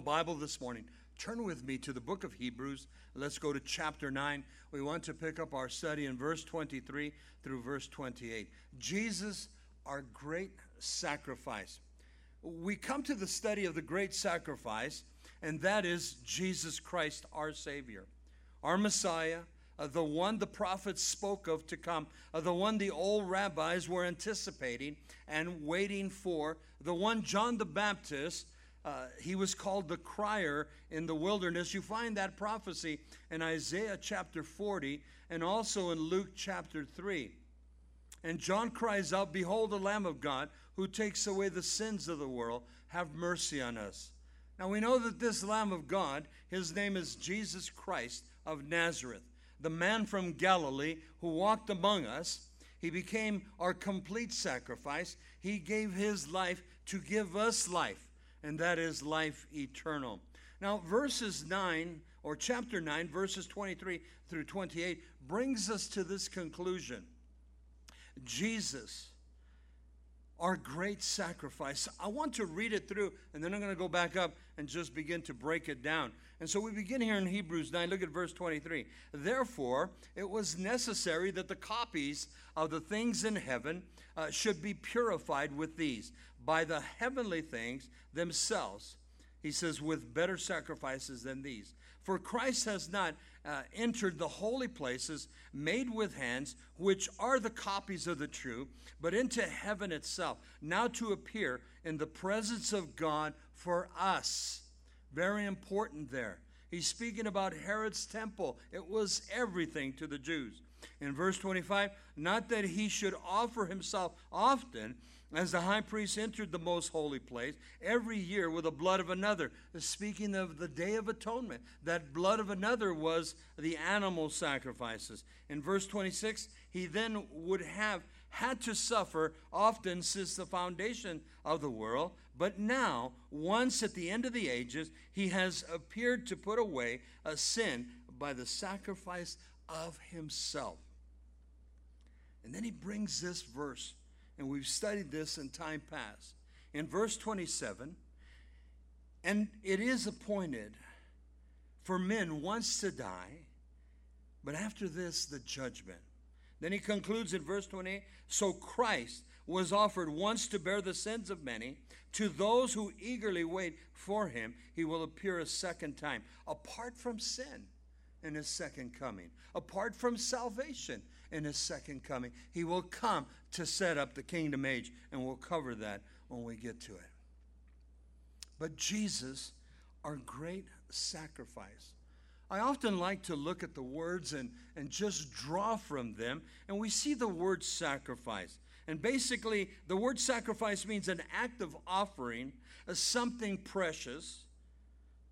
Bible this morning, turn with me to the book of Hebrews. Let's go to chapter 9. We want to pick up our study in verse 23 through verse 28. Jesus, our great sacrifice. We come to the study of the great sacrifice, and that is Jesus Christ, our Savior, our Messiah, uh, the one the prophets spoke of to come, uh, the one the old rabbis were anticipating and waiting for, the one John the Baptist uh, he was called the crier in the wilderness. You find that prophecy in Isaiah chapter 40 and also in Luke chapter 3. And John cries out, Behold, the Lamb of God who takes away the sins of the world. Have mercy on us. Now we know that this Lamb of God, his name is Jesus Christ of Nazareth, the man from Galilee who walked among us. He became our complete sacrifice. He gave his life to give us life and that is life eternal. Now, verses 9, or chapter 9, verses 23 through 28, brings us to this conclusion Jesus, our great sacrifice. I want to read it through, and then I'm going to go back up and just begin to break it down. And so we begin here in Hebrews 9. Look at verse 23. Therefore, it was necessary that the copies of the things in heaven uh, should be purified with these by the heavenly things themselves. He says, with better sacrifices than these. For Christ has not uh, entered the holy places made with hands, which are the copies of the true, but into heaven itself, now to appear in the presence of God for us. Very important there. He's speaking about Herod's temple. It was everything to the Jews. In verse 25, not that he should offer himself often, as the high priest entered the most holy place every year with the blood of another. Speaking of the Day of Atonement, that blood of another was the animal sacrifices. In verse 26, he then would have had to suffer often since the foundation of the world, but now, once at the end of the ages, he has appeared to put away a sin by the sacrifice of himself. And then he brings this verse and we've studied this in time past. In verse 27, and it is appointed for men once to die, but after this, the judgment. Then he concludes in verse 28 So Christ was offered once to bear the sins of many. To those who eagerly wait for him, he will appear a second time, apart from sin in his second coming, apart from salvation in his second coming. He will come to set up the kingdom age, and we'll cover that when we get to it. But Jesus, our great sacrifice. I often like to look at the words and, and just draw from them, and we see the word sacrifice. And basically, the word sacrifice means an act of offering as something precious,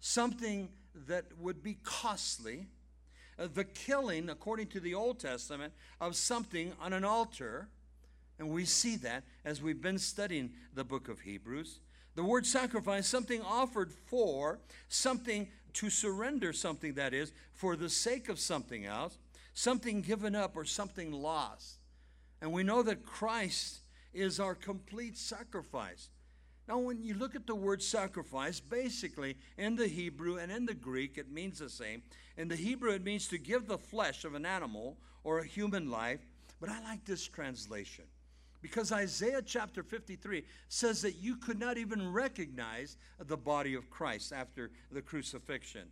something that would be costly, uh, Uh, the killing, according to the Old Testament, of something on an altar. And we see that as we've been studying the book of Hebrews. The word sacrifice, something offered for, something to surrender something that is, for the sake of something else, something given up or something lost. And we know that Christ is our complete sacrifice. Now, when you look at the word sacrifice, basically in the Hebrew and in the Greek, it means the same. In the Hebrew, it means to give the flesh of an animal or a human life. But I like this translation because Isaiah chapter 53 says that you could not even recognize the body of Christ after the crucifixion.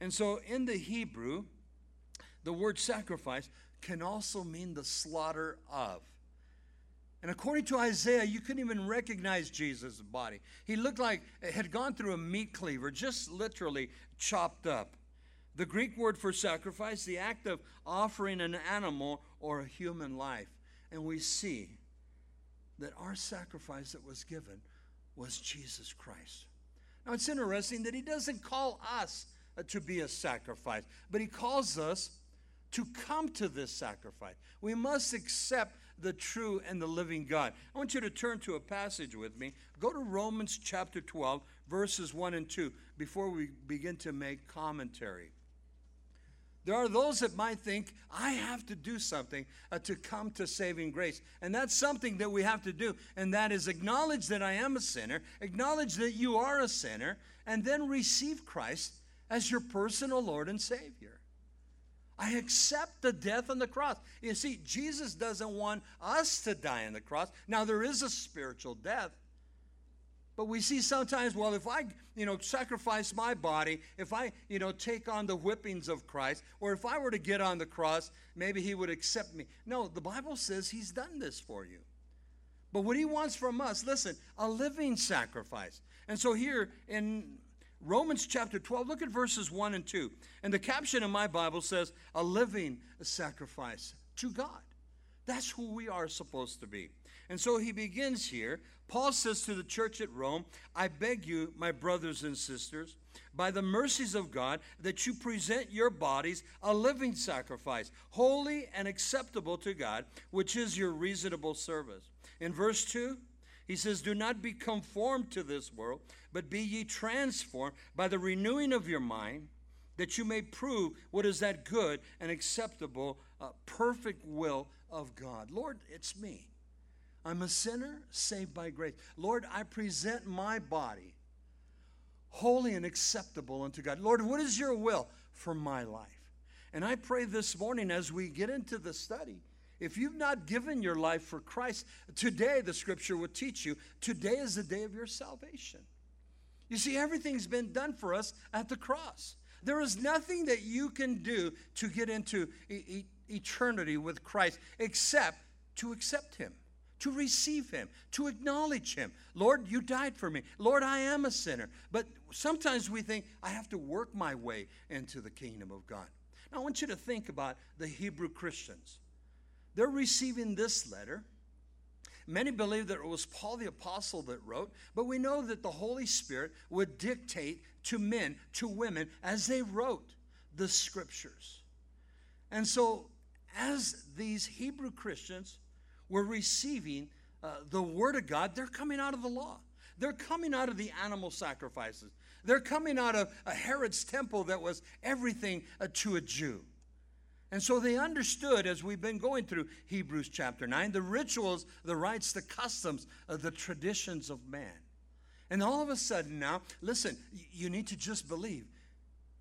And so in the Hebrew, the word sacrifice can also mean the slaughter of. And according to Isaiah, you couldn't even recognize Jesus' body. He looked like had gone through a meat cleaver, just literally chopped up. The Greek word for sacrifice, the act of offering an animal or a human life. And we see that our sacrifice that was given was Jesus Christ. Now it's interesting that he doesn't call us uh, to be a sacrifice, but he calls us to come to this sacrifice. We must accept the true and the living God. I want you to turn to a passage with me. Go to Romans chapter 12, verses 1 and 2, before we begin to make commentary. There are those that might think, I have to do something uh, to come to saving grace. And that's something that we have to do. And that is acknowledge that I am a sinner, acknowledge that you are a sinner, and then receive Christ as your personal Lord and Savior. I accept the death on the cross. You see, Jesus doesn't want us to die on the cross. Now, there is a spiritual death, but we see sometimes, well, if I, you know, sacrifice my body, if I, you know, take on the whippings of Christ, or if I were to get on the cross, maybe he would accept me. No, the Bible says he's done this for you. But what he wants from us, listen, a living sacrifice. And so here in Romans chapter 12, look at verses 1 and 2. And the caption in my Bible says, a living sacrifice to God. That's who we are supposed to be. And so he begins here Paul says to the church at Rome, I beg you, my brothers and sisters, by the mercies of God, that you present your bodies a living sacrifice, holy and acceptable to God, which is your reasonable service. In verse 2, he says, Do not be conformed to this world, but be ye transformed by the renewing of your mind, that you may prove what is that good and acceptable, uh, perfect will of God. Lord, it's me. I'm a sinner saved by grace. Lord, I present my body holy and acceptable unto God. Lord, what is your will for my life? And I pray this morning as we get into the study, if you've not given your life for Christ, today the scripture would teach you today is the day of your salvation. You see, everything's been done for us at the cross. There is nothing that you can do to get into e- eternity with Christ except to accept Him to receive Him, to acknowledge Him. Lord, you died for me. Lord, I am a sinner. But sometimes we think, I have to work my way into the kingdom of God. Now, I want you to think about the Hebrew Christians. They're receiving this letter. Many believe that it was Paul the Apostle that wrote, but we know that the Holy Spirit would dictate to men, to women, as they wrote the scriptures. And so, as these Hebrew Christians were receiving uh, the Word of God, they're coming out of the law. They're coming out of the animal sacrifices. They're coming out of a Herod's temple that was everything uh, to a Jew. And so they understood, as we've been going through Hebrews chapter 9, the rituals, the rites, the customs, the traditions of man. And all of a sudden now, listen, you need to just believe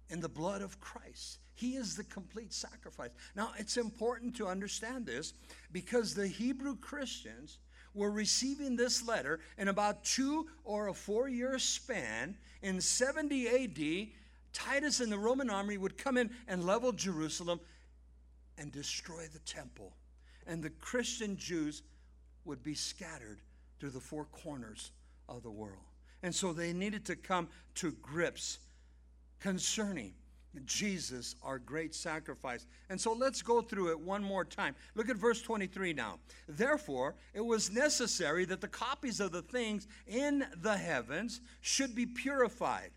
in the blood of Christ. He is the complete sacrifice. Now, it's important to understand this because the Hebrew Christians were receiving this letter in about two or a four year span. In 70 AD, Titus and the Roman army would come in and level Jerusalem and destroy the temple. And the Christian Jews would be scattered to the four corners of the world. And so they needed to come to grips concerning Jesus, our great sacrifice. And so let's go through it one more time. Look at verse 23 now. Therefore, it was necessary that the copies of the things in the heavens should be purified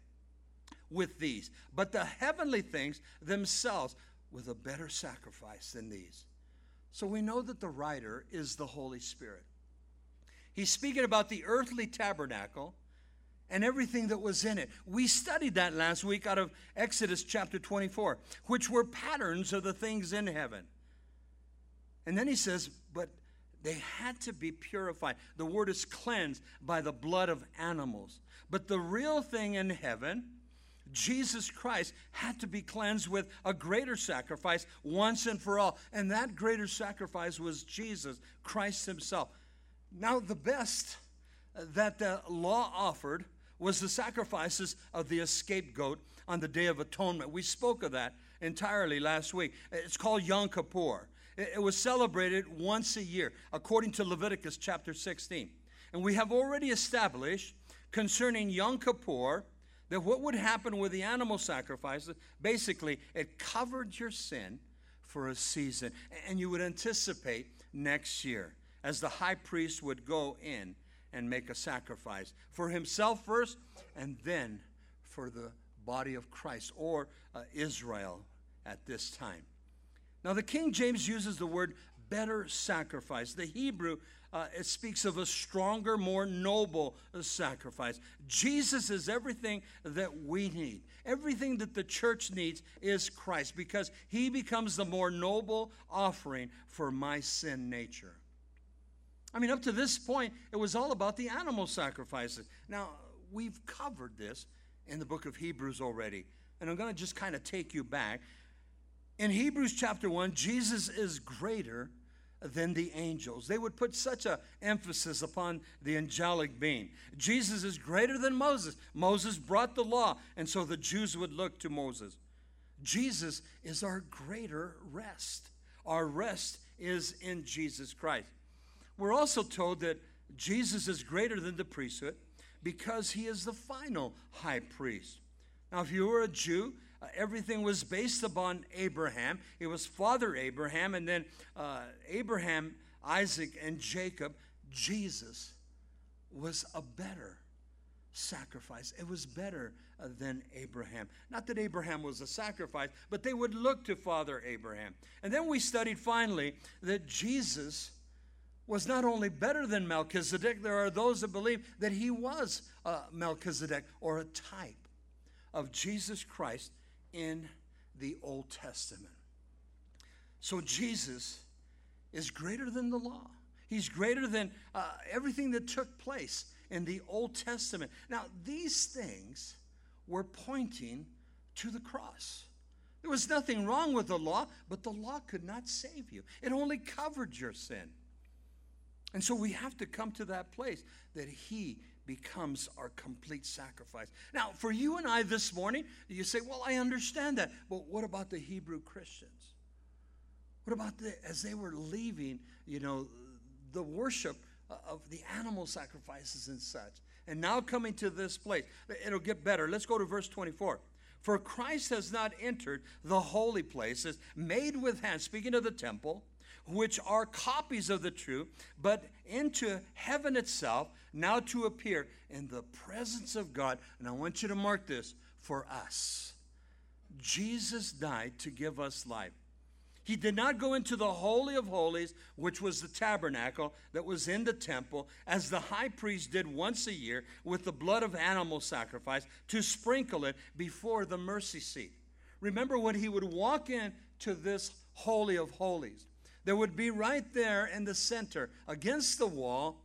with these, but the heavenly things themselves with a better sacrifice than these. So we know that the writer is the Holy Spirit. He's speaking about the earthly tabernacle and everything that was in it. We studied that last week out of Exodus chapter 24, which were patterns of the things in heaven. And then he says, but they had to be purified. The word is cleansed by the blood of animals. But the real thing in heaven, Jesus Christ had to be cleansed with a greater sacrifice once and for all. And that greater sacrifice was Jesus, Christ Himself. Now, the best that the law offered was the sacrifices of the scapegoat on the Day of Atonement. We spoke of that entirely last week. It's called Yom Kippur. It was celebrated once a year, according to Leviticus chapter 16. And we have already established concerning Yom Kippur that what would happen with the animal sacrifices, basically, it covered your sin for a season. And you would anticipate next year as the high priest would go in and make a sacrifice for himself first and then for the body of Christ or uh, Israel at this time. Now, the King James uses the word better sacrifice. The Hebrew uh, it speaks of a stronger, more noble sacrifice. Jesus is everything that we need. Everything that the church needs is Christ because he becomes the more noble offering for my sin nature. I mean, up to this point, it was all about the animal sacrifices. Now, we've covered this in the book of Hebrews already, and I'm going to just kind of take you back. In Hebrews chapter 1, Jesus is greater than the angels. They would put such an emphasis upon the angelic being. Jesus is greater than Moses. Moses brought the law, and so the Jews would look to Moses. Jesus is our greater rest. Our rest is in Jesus Christ. We're also told that Jesus is greater than the priesthood because he is the final high priest. Now, if you were a Jew, uh, everything was based upon Abraham. It was Father Abraham, and then uh, Abraham, Isaac, and Jacob. Jesus was a better sacrifice. It was better uh, than Abraham. Not that Abraham was a sacrifice, but they would look to Father Abraham. And then we studied finally that Jesus was not only better than Melchizedek, there are those that believe that he was uh, Melchizedek or a type of Jesus Christ in the Old Testament. So Jesus is greater than the law. He's greater than uh, everything that took place in the Old Testament. Now, these things were pointing to the cross. There was nothing wrong with the law, but the law could not save you, it only covered your sin. And so we have to come to that place that He becomes our complete sacrifice. Now, for you and I this morning, you say, Well, I understand that. But what about the Hebrew Christians? What about the, as they were leaving, you know, the worship uh, of the animal sacrifices and such, and now coming to this place? It'll get better. Let's go to verse 24. For Christ has not entered the holy places made with hands, speaking of the temple which are copies of the true, but into heaven itself, now to appear in the presence of God. And I want you to mark this for us. Jesus died to give us life. He did not go into the Holy of Holies, which was the tabernacle that was in the temple, as the high priest did once a year with the blood of animal sacrifice to sprinkle it before the mercy seat. Remember when he would walk into this Holy of Holies, there would be right there in the center, against the wall,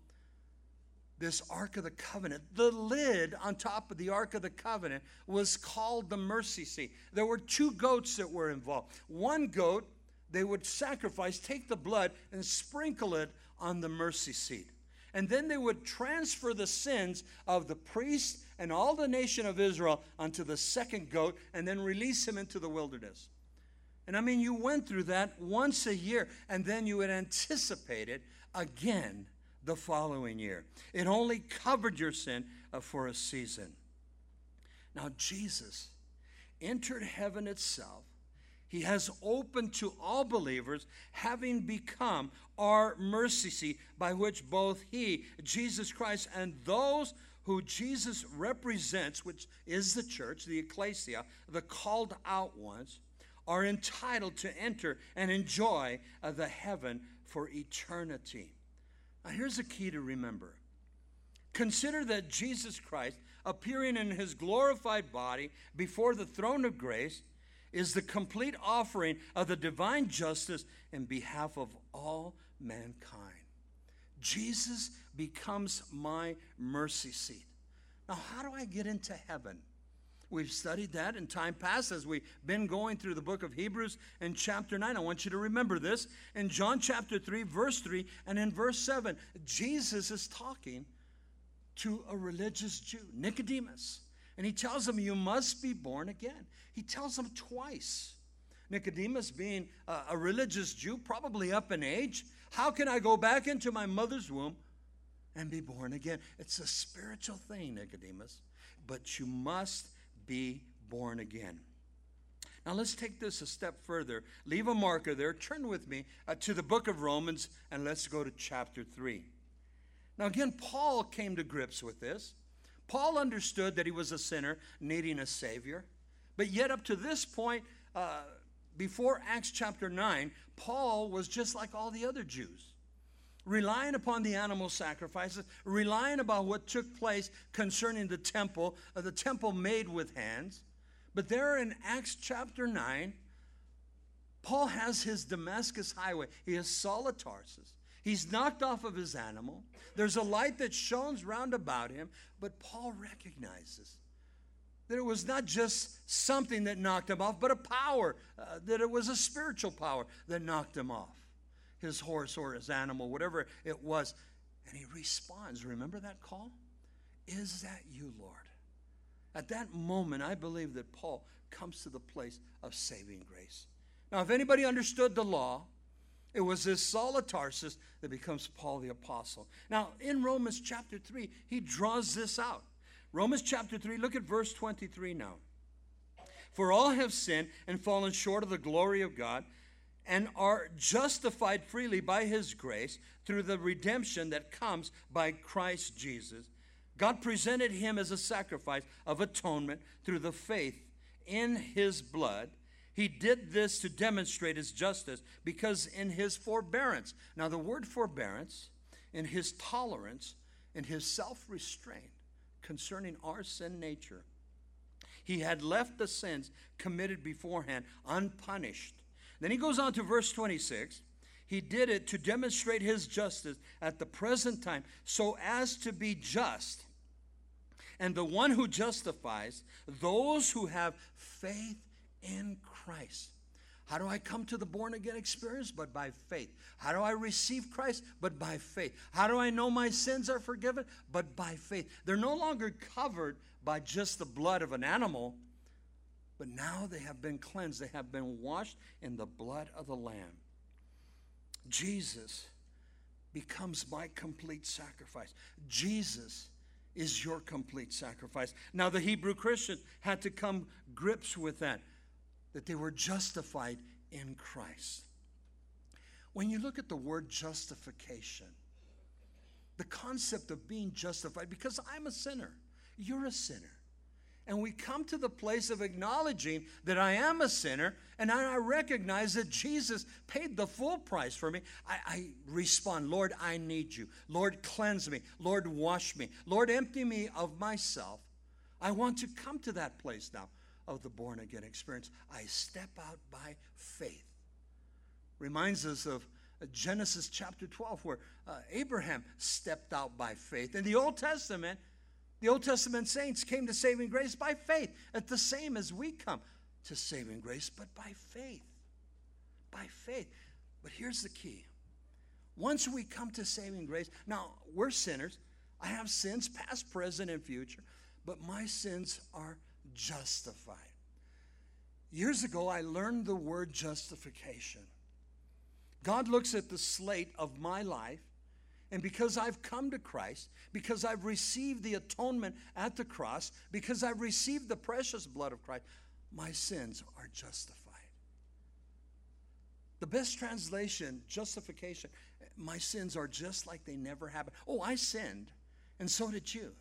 this Ark of the Covenant. The lid on top of the Ark of the Covenant was called the mercy seat. There were two goats that were involved. One goat, they would sacrifice, take the blood, and sprinkle it on the mercy seat. And then they would transfer the sins of the priest and all the nation of Israel onto the second goat and then release him into the wilderness. And I mean, you went through that once a year, and then you would anticipate it again the following year. It only covered your sin uh, for a season. Now, Jesus entered heaven itself. He has opened to all believers, having become our mercy seat, by which both He, Jesus Christ, and those who Jesus represents, which is the church, the ecclesia, the called out ones, are entitled to enter and enjoy uh, the heaven for eternity. Now, here's a key to remember consider that Jesus Christ, appearing in his glorified body before the throne of grace, is the complete offering of the divine justice in behalf of all mankind. Jesus becomes my mercy seat. Now, how do I get into heaven? We've studied that in time past as we've been going through the book of Hebrews in chapter 9. I want you to remember this. In John chapter 3, verse 3, and in verse 7, Jesus is talking to a religious Jew, Nicodemus. And he tells him, You must be born again. He tells him twice. Nicodemus, being a, a religious Jew, probably up in age, how can I go back into my mother's womb and be born again? It's a spiritual thing, Nicodemus. But you must be born again. Now let's take this a step further. Leave a marker there. Turn with me uh, to the book of Romans and let's go to chapter 3. Now, again, Paul came to grips with this. Paul understood that he was a sinner needing a Savior. But yet, up to this point, uh, before Acts chapter 9, Paul was just like all the other Jews relying upon the animal sacrifices, relying about what took place concerning the temple, uh, the temple made with hands. But there in Acts chapter 9, Paul has his Damascus highway. He has Saul of Tarsus. He's knocked off of his animal. There's a light that shines round about him, but Paul recognizes that it was not just something that knocked him off, but a power, uh, that it was a spiritual power that knocked him off. His horse or his animal, whatever it was. And he responds. Remember that call? Is that you, Lord? At that moment, I believe that Paul comes to the place of saving grace. Now, if anybody understood the law, it was this Saul of Tarsus that becomes Paul the Apostle. Now, in Romans chapter 3, he draws this out. Romans chapter 3, look at verse 23 now. For all have sinned and fallen short of the glory of God and are justified freely by his grace through the redemption that comes by Christ Jesus. God presented him as a sacrifice of atonement through the faith in his blood. He did this to demonstrate his justice because in his forbearance, now the word forbearance, in his tolerance, in his self restraint, concerning our sin nature. He had left the sins committed beforehand unpunished. Then he goes on to verse 26. He did it to demonstrate his justice at the present time, so as to be just. And the one who justifies those who have faith in Christ. How do I come to the born again experience? But by faith. How do I receive Christ? But by faith. How do I know my sins are forgiven? But by faith. They're no longer covered by just the blood of an animal, but now they have been cleansed. They have been washed in the blood of the Lamb. Jesus becomes my complete sacrifice. Jesus is your complete sacrifice. Now, the Hebrew Christians had to come grips with that that they were justified in Christ. When you look at the word justification, the concept of being justified, because I'm a sinner, you're a sinner. And we come to the place of acknowledging that I am a sinner and I recognize that Jesus paid the full price for me. I, I, respond, Lord, I need you. Lord, cleanse me. Lord, wash me. Lord, empty me of myself. I want to come to that place now of the born again experience. I step out by faith. Reminds us of uh, Genesis chapter 12, where uh, Abraham stepped out by faith. In the Old Testament, the Old Testament saints came to saving grace by faith, at the same as we come to saving grace, but by faith. By faith. But here's the key once we come to saving grace, now we're sinners. I have sins, past, present, and future, but my sins are justified. Years ago, I learned the word justification. God looks at the slate of my life, and because I've come to Christ, because I've received the atonement at the cross, because I've received the precious blood of Christ, my sins are justified. The best translation, justification, my sins are just like they never happened. Oh, I sinned, and so did you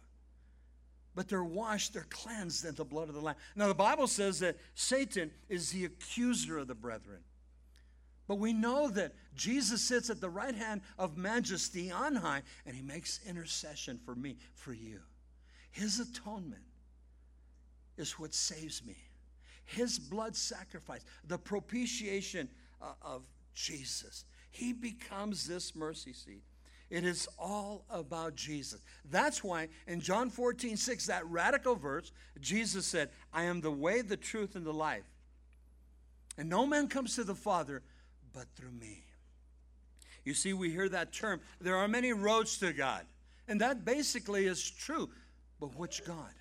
but they're washed, they're cleansed in the blood of the Lamb. Now, the Bible says that Satan is the accuser of the brethren. But we know that Jesus sits at the right hand of majesty on high, and he makes intercession for me, for you. His atonement is what saves me. His blood sacrifice, the propitiation uh, of Jesus. He becomes this mercy seat. It is all about Jesus. That's why in John 14, 6, that radical verse, Jesus said, I am the way, the truth, and the life. And no man comes to the Father but through me. You see, we hear that term. There are many roads to God. And that basically is true. But which God?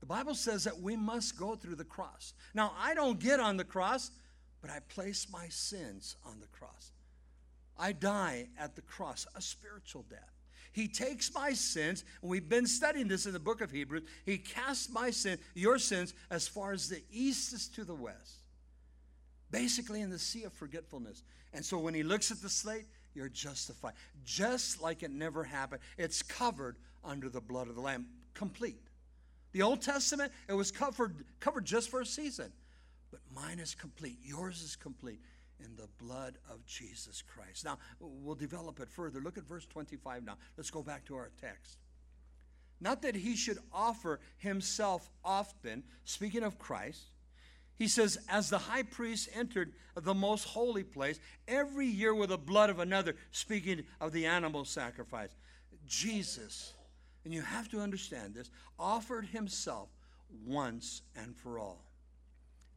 The Bible says that we must go through the cross. Now, I don't get on the cross, but I place my sins on the cross. I die at the cross, a spiritual death. He takes my sins, and we've been studying this in the book of Hebrews. He casts my sin, your sins, as far as the east is to the west. Basically, in the sea of forgetfulness. And so when he looks at the slate, you're justified. Just like it never happened. It's covered under the blood of the Lamb. Complete. The Old Testament, it was covered, covered just for a season. But mine is complete. Yours is complete in the blood of Jesus Christ. Now, we'll develop it further. Look at verse 25 now. Let's go back to our text. Not that he should offer himself often, speaking of Christ. He says, as the high priest entered the most holy place every year with the blood of another, speaking of the animal sacrifice. Jesus, and you have to understand this, offered himself once and for all.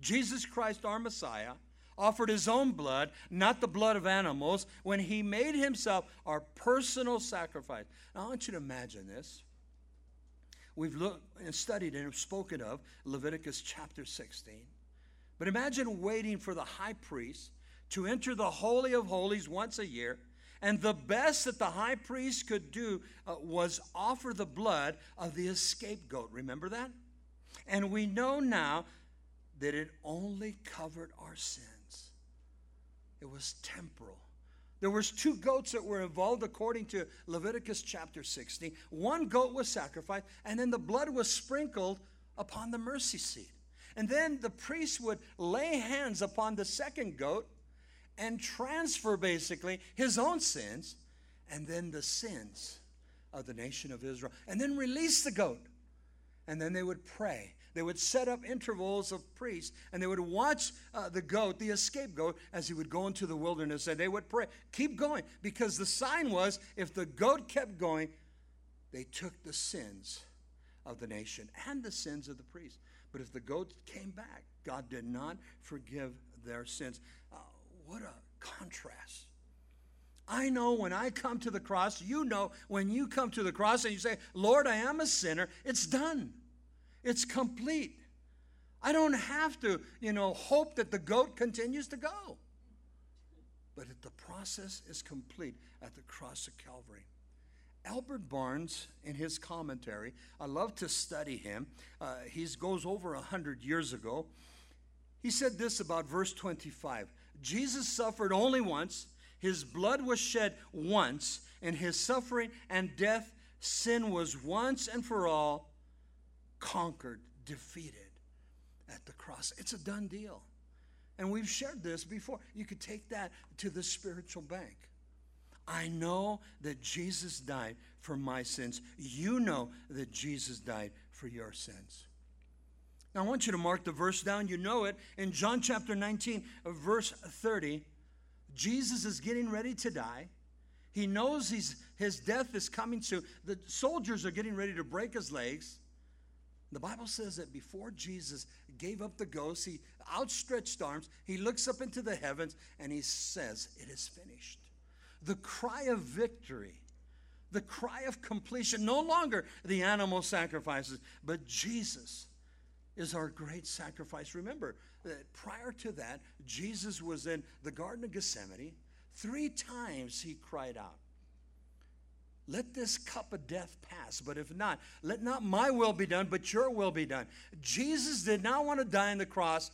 Jesus Christ, our Messiah, offered his own blood, not the blood of animals, when he made himself our personal sacrifice. Now, I want you to imagine this. We've looked and studied and have spoken of Leviticus chapter 16. But imagine waiting for the high priest to enter the Holy of Holies once a year. And the best that the high priest could do uh, was offer the blood of the scapegoat. Remember that? And we know now that it only covered our sins. It was temporal. There was two goats that were involved according to Leviticus chapter 16. One goat was sacrificed, and then the blood was sprinkled upon the mercy seat. And then the priest would lay hands upon the second goat and transfer basically his own sins and then the sins of the nation of Israel, and then release the goat. And then they would pray they would set up intervals of priests and they would watch uh, the goat, the escape goat, as he would go into the wilderness and they would pray, keep going. Because the sign was if the goat kept going, they took the sins of the nation and the sins of the priests. But if the goat came back, God did not forgive their sins. Uh, what a contrast. I know when I come to the cross, you know when you come to the cross and you say, Lord, I am a sinner, it's done. It's complete. I don't have to, you know, hope that the goat continues to go. But the process is complete at the cross of Calvary. Albert Barnes, in his commentary, I love to study him. Uh, he goes over a hundred years ago. He said this about verse 25 Jesus suffered only once, his blood was shed once, and his suffering and death, sin was once and for all conquered, defeated at the cross. It's a done deal. And we've shared this before. You could take that to the spiritual bank. I know that Jesus died for my sins. You know that Jesus died for your sins. Now, I want you to mark the verse down. You know it. In John chapter 19, verse 30, Jesus is getting ready to die. He knows he's, his death is coming soon. The soldiers are getting ready to break his legs. The Bible says that before Jesus gave up the ghost, he outstretched arms, he looks up into the heavens, and he says, It is finished. The cry of victory, the cry of completion, no longer the animal sacrifices, but Jesus is our great sacrifice. Remember that prior to that, Jesus was in the Garden of Gethsemane. Three times he cried out, let this cup of death pass, but if not, let not my will be done, but your will be done. Jesus did not want to die on the cross.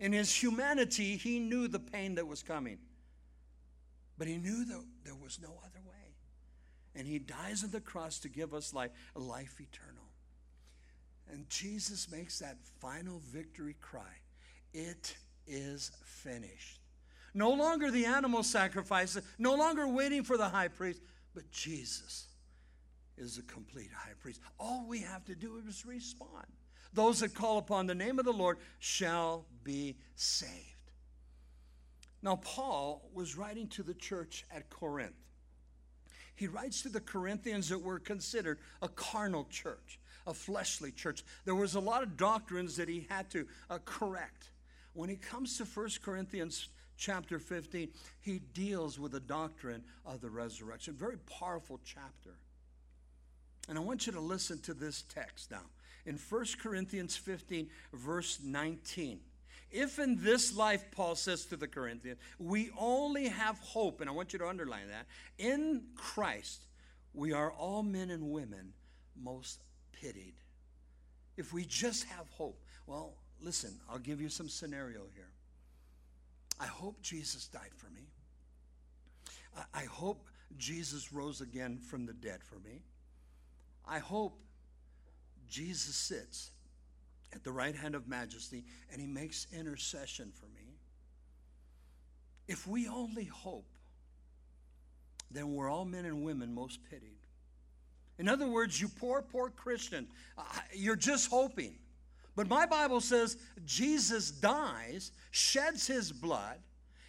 In his humanity, he knew the pain that was coming. But he knew that there was no other way. And he dies on the cross to give us life, life eternal. And Jesus makes that final victory cry It is finished. No longer the animal sacrifices, no longer waiting for the high priest, but Jesus is a complete high priest. All we have to do is respond. Those that call upon the name of the Lord shall be saved. Now, Paul was writing to the church at Corinth. He writes to the Corinthians that were considered a carnal church, a fleshly church. There was a lot of doctrines that he had to uh, correct. When he comes to 1 Corinthians chapter 15, he deals with the doctrine of the resurrection. Very powerful chapter. And I want you to listen to this text now. In 1 Corinthians 15, verse 19. If in this life, Paul says to the Corinthians, we only have hope, and I want you to underline that, in Christ, we are all men and women most pitied. If we just have hope, well, listen, I'll give you some scenario here. I hope Jesus died for me. I hope Jesus rose again from the dead for me. I hope Jesus sits at the right hand of majesty and he makes intercession for me. If we only hope, then we're all men and women most pitied. In other words, you poor, poor Christian, you're just hoping. But my Bible says Jesus dies, sheds his blood,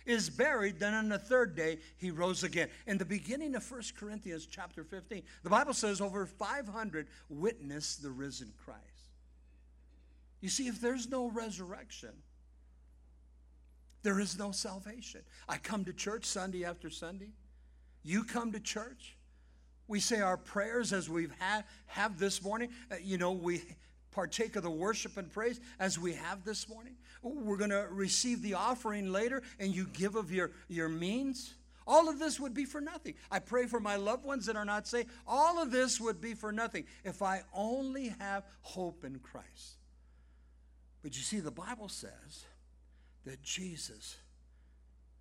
is buried, then on the third day he rose again. In the beginning of 1 Corinthians chapter 15, the Bible says over 500 witnessed the risen Christ. You see, if there's no resurrection, there is no salvation. I come to church Sunday after Sunday. You come to church. We say our prayers as we've had have this morning. Uh, you know, we partake of the worship and praise as we have this morning. We're going to receive the offering later, and you give of your, your means. All of this would be for nothing. I pray for my loved ones that are not saved. All of this would be for nothing if I only have hope in Christ. But you see, the Bible says that Jesus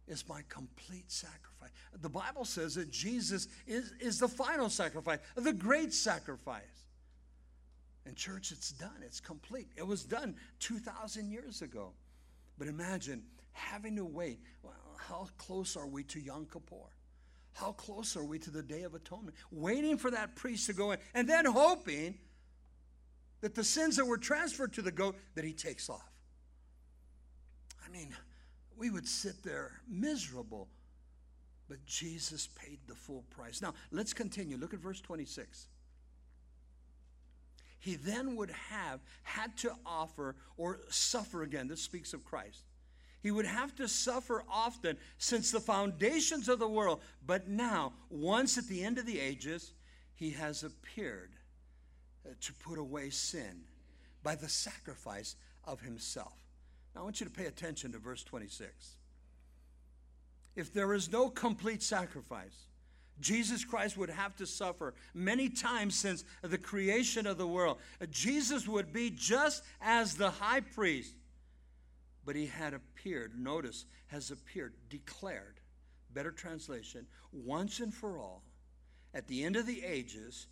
is my complete sacrifice. The Bible says that Jesus is, is the final sacrifice, the great sacrifice. And, church, it's done, it's complete. It was done 2,000 years ago. But imagine having to wait. Well, how close are we to Yom Kippur? How close are we to the Day of Atonement? Waiting for that priest to go in and then hoping that the sins that were transferred to the goat that he takes off. I mean, we would sit there miserable, but Jesus paid the full price. Now, let's continue. Look at verse 26 he then would have had to offer or suffer again. This speaks of Christ. He would have to suffer often since the foundations of the world. But now, once at the end of the ages, he has appeared Uh, to put away sin by the sacrifice of himself. Now, I want you to pay attention to verse 26. If there is no complete sacrifice, Jesus Christ would have to suffer many times since the creation of the world. Jesus would be just as the high priest, but he had appeared, notice, has appeared, declared, better translation, once and for all, at the end of the ages,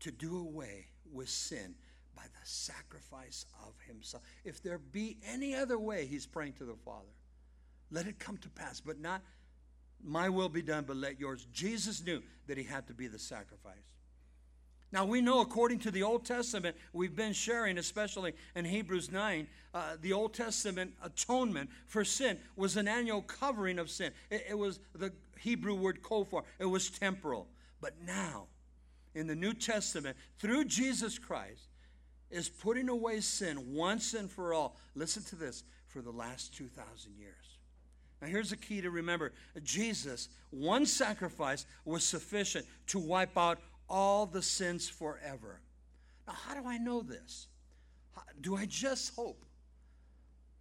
to do away with sin by the sacrifice of himself. If there be any other way, he's praying to the Father. Let it come to pass, but not my will be done, but let yours. Jesus knew that he had to be the sacrifice. Now, we know according to the Old Testament, we've been sharing, especially in Hebrews 9, uh, the Old Testament atonement for sin was an annual covering of sin. It, it was the Hebrew word kofar, it was temporal. But now, in the New Testament, through Jesus Christ, is putting away sin once and for all. Listen to this for the last 2,000 years. Now, here's the key to remember Jesus, one sacrifice was sufficient to wipe out all the sins forever. Now, how do I know this? Do I just hope?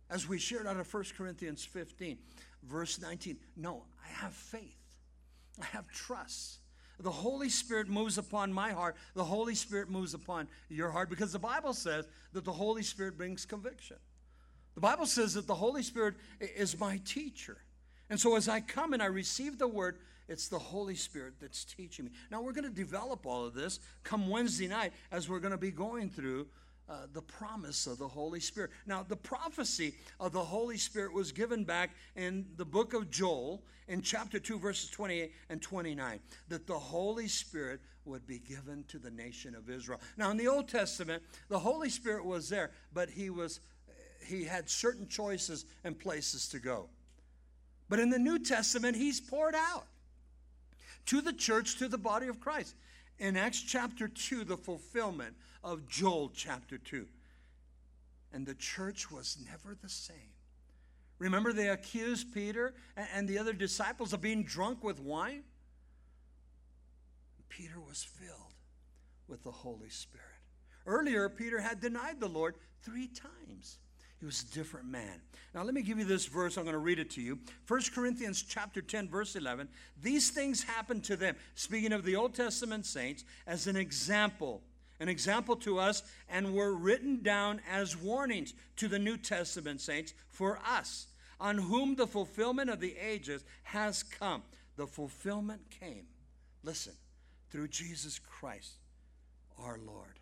As we shared out of 1 Corinthians 15, verse 19, no, I have faith, I have trust. The Holy Spirit moves upon my heart. The Holy Spirit moves upon your heart because the Bible says that the Holy Spirit brings conviction. The Bible says that the Holy Spirit is my teacher. And so as I come and I receive the word, it's the Holy Spirit that's teaching me. Now, we're going to develop all of this come Wednesday night as we're going to be going through uh, the promise of the Holy Spirit. Now, the prophecy of the Holy Spirit was given back in the book of Joel in chapter 2, verses 28 and 29, that the Holy Spirit would be given to the nation of Israel. Now, in the Old Testament, the Holy Spirit was there, but he was he had certain choices and places to go. But in the New Testament, he's poured out to the church, to the body of Christ. In Acts chapter 2, the fulfillment of Joel chapter 2. And the church was never the same. Remember, they accused Peter and the other disciples of being drunk with wine? Peter was filled with the Holy Spirit. Earlier, Peter had denied the Lord three times. Was a different man. Now let me give you this verse. I'm going to read it to you. 1 Corinthians chapter 10 verse 11. These things happened to them. Speaking of the Old Testament saints as an example, an example to us and were written down as warnings to the New Testament saints for us, on whom the fulfillment of the ages has come. The fulfillment came. Listen, through Jesus Christ, our Lord.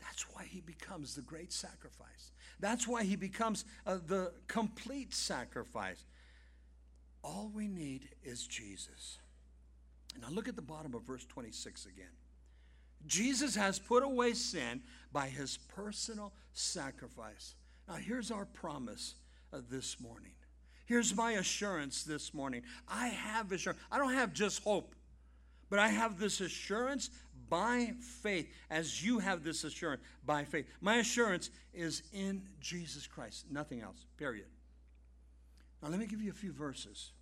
That's why he becomes the great sacrifice. That's why he becomes uh, the complete sacrifice. All we need is Jesus. Now look at the bottom of verse 26 again. Jesus has put away sin by his personal sacrifice. Now, here's our promise uh, this morning. Here's my assurance this morning. I have assurance. I don't have just hope, but I have this assurance by faith, as you have this assurance by faith. My assurance is in Jesus Christ, nothing else, period. Now, let me give you a few verses.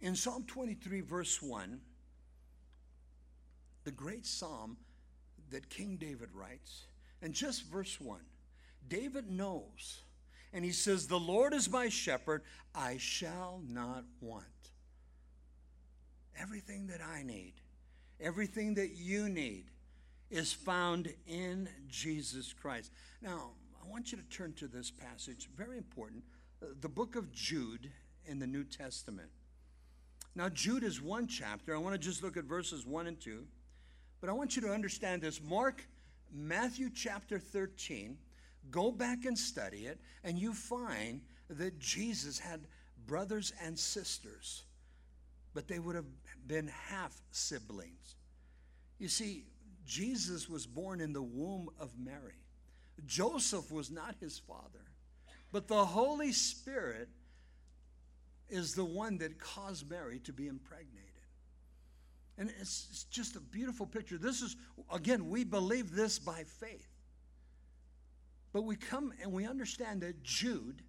In Psalm 23, verse 1, the great psalm that King David writes, and just verse 1, David knows, and he says, The Lord is my shepherd, I shall not want. Everything that I need, everything that you need, is found in Jesus Christ. Now, I want you to turn to this passage, very important, uh, the book of Jude in the New Testament. Now, Jude is one chapter. I want to just look at verses 1 and 2. But I want you to understand this. Mark, Matthew chapter 13, go back and study it, and you find that Jesus had brothers and sisters, but they would have been half siblings. You see, Jesus was born in the womb of Mary. Joseph was not his father, but the Holy Spirit is the one that caused Mary to be impregnated. And it's, it's just a beautiful picture. This is, again, we believe this by faith. But we come and we understand that Jude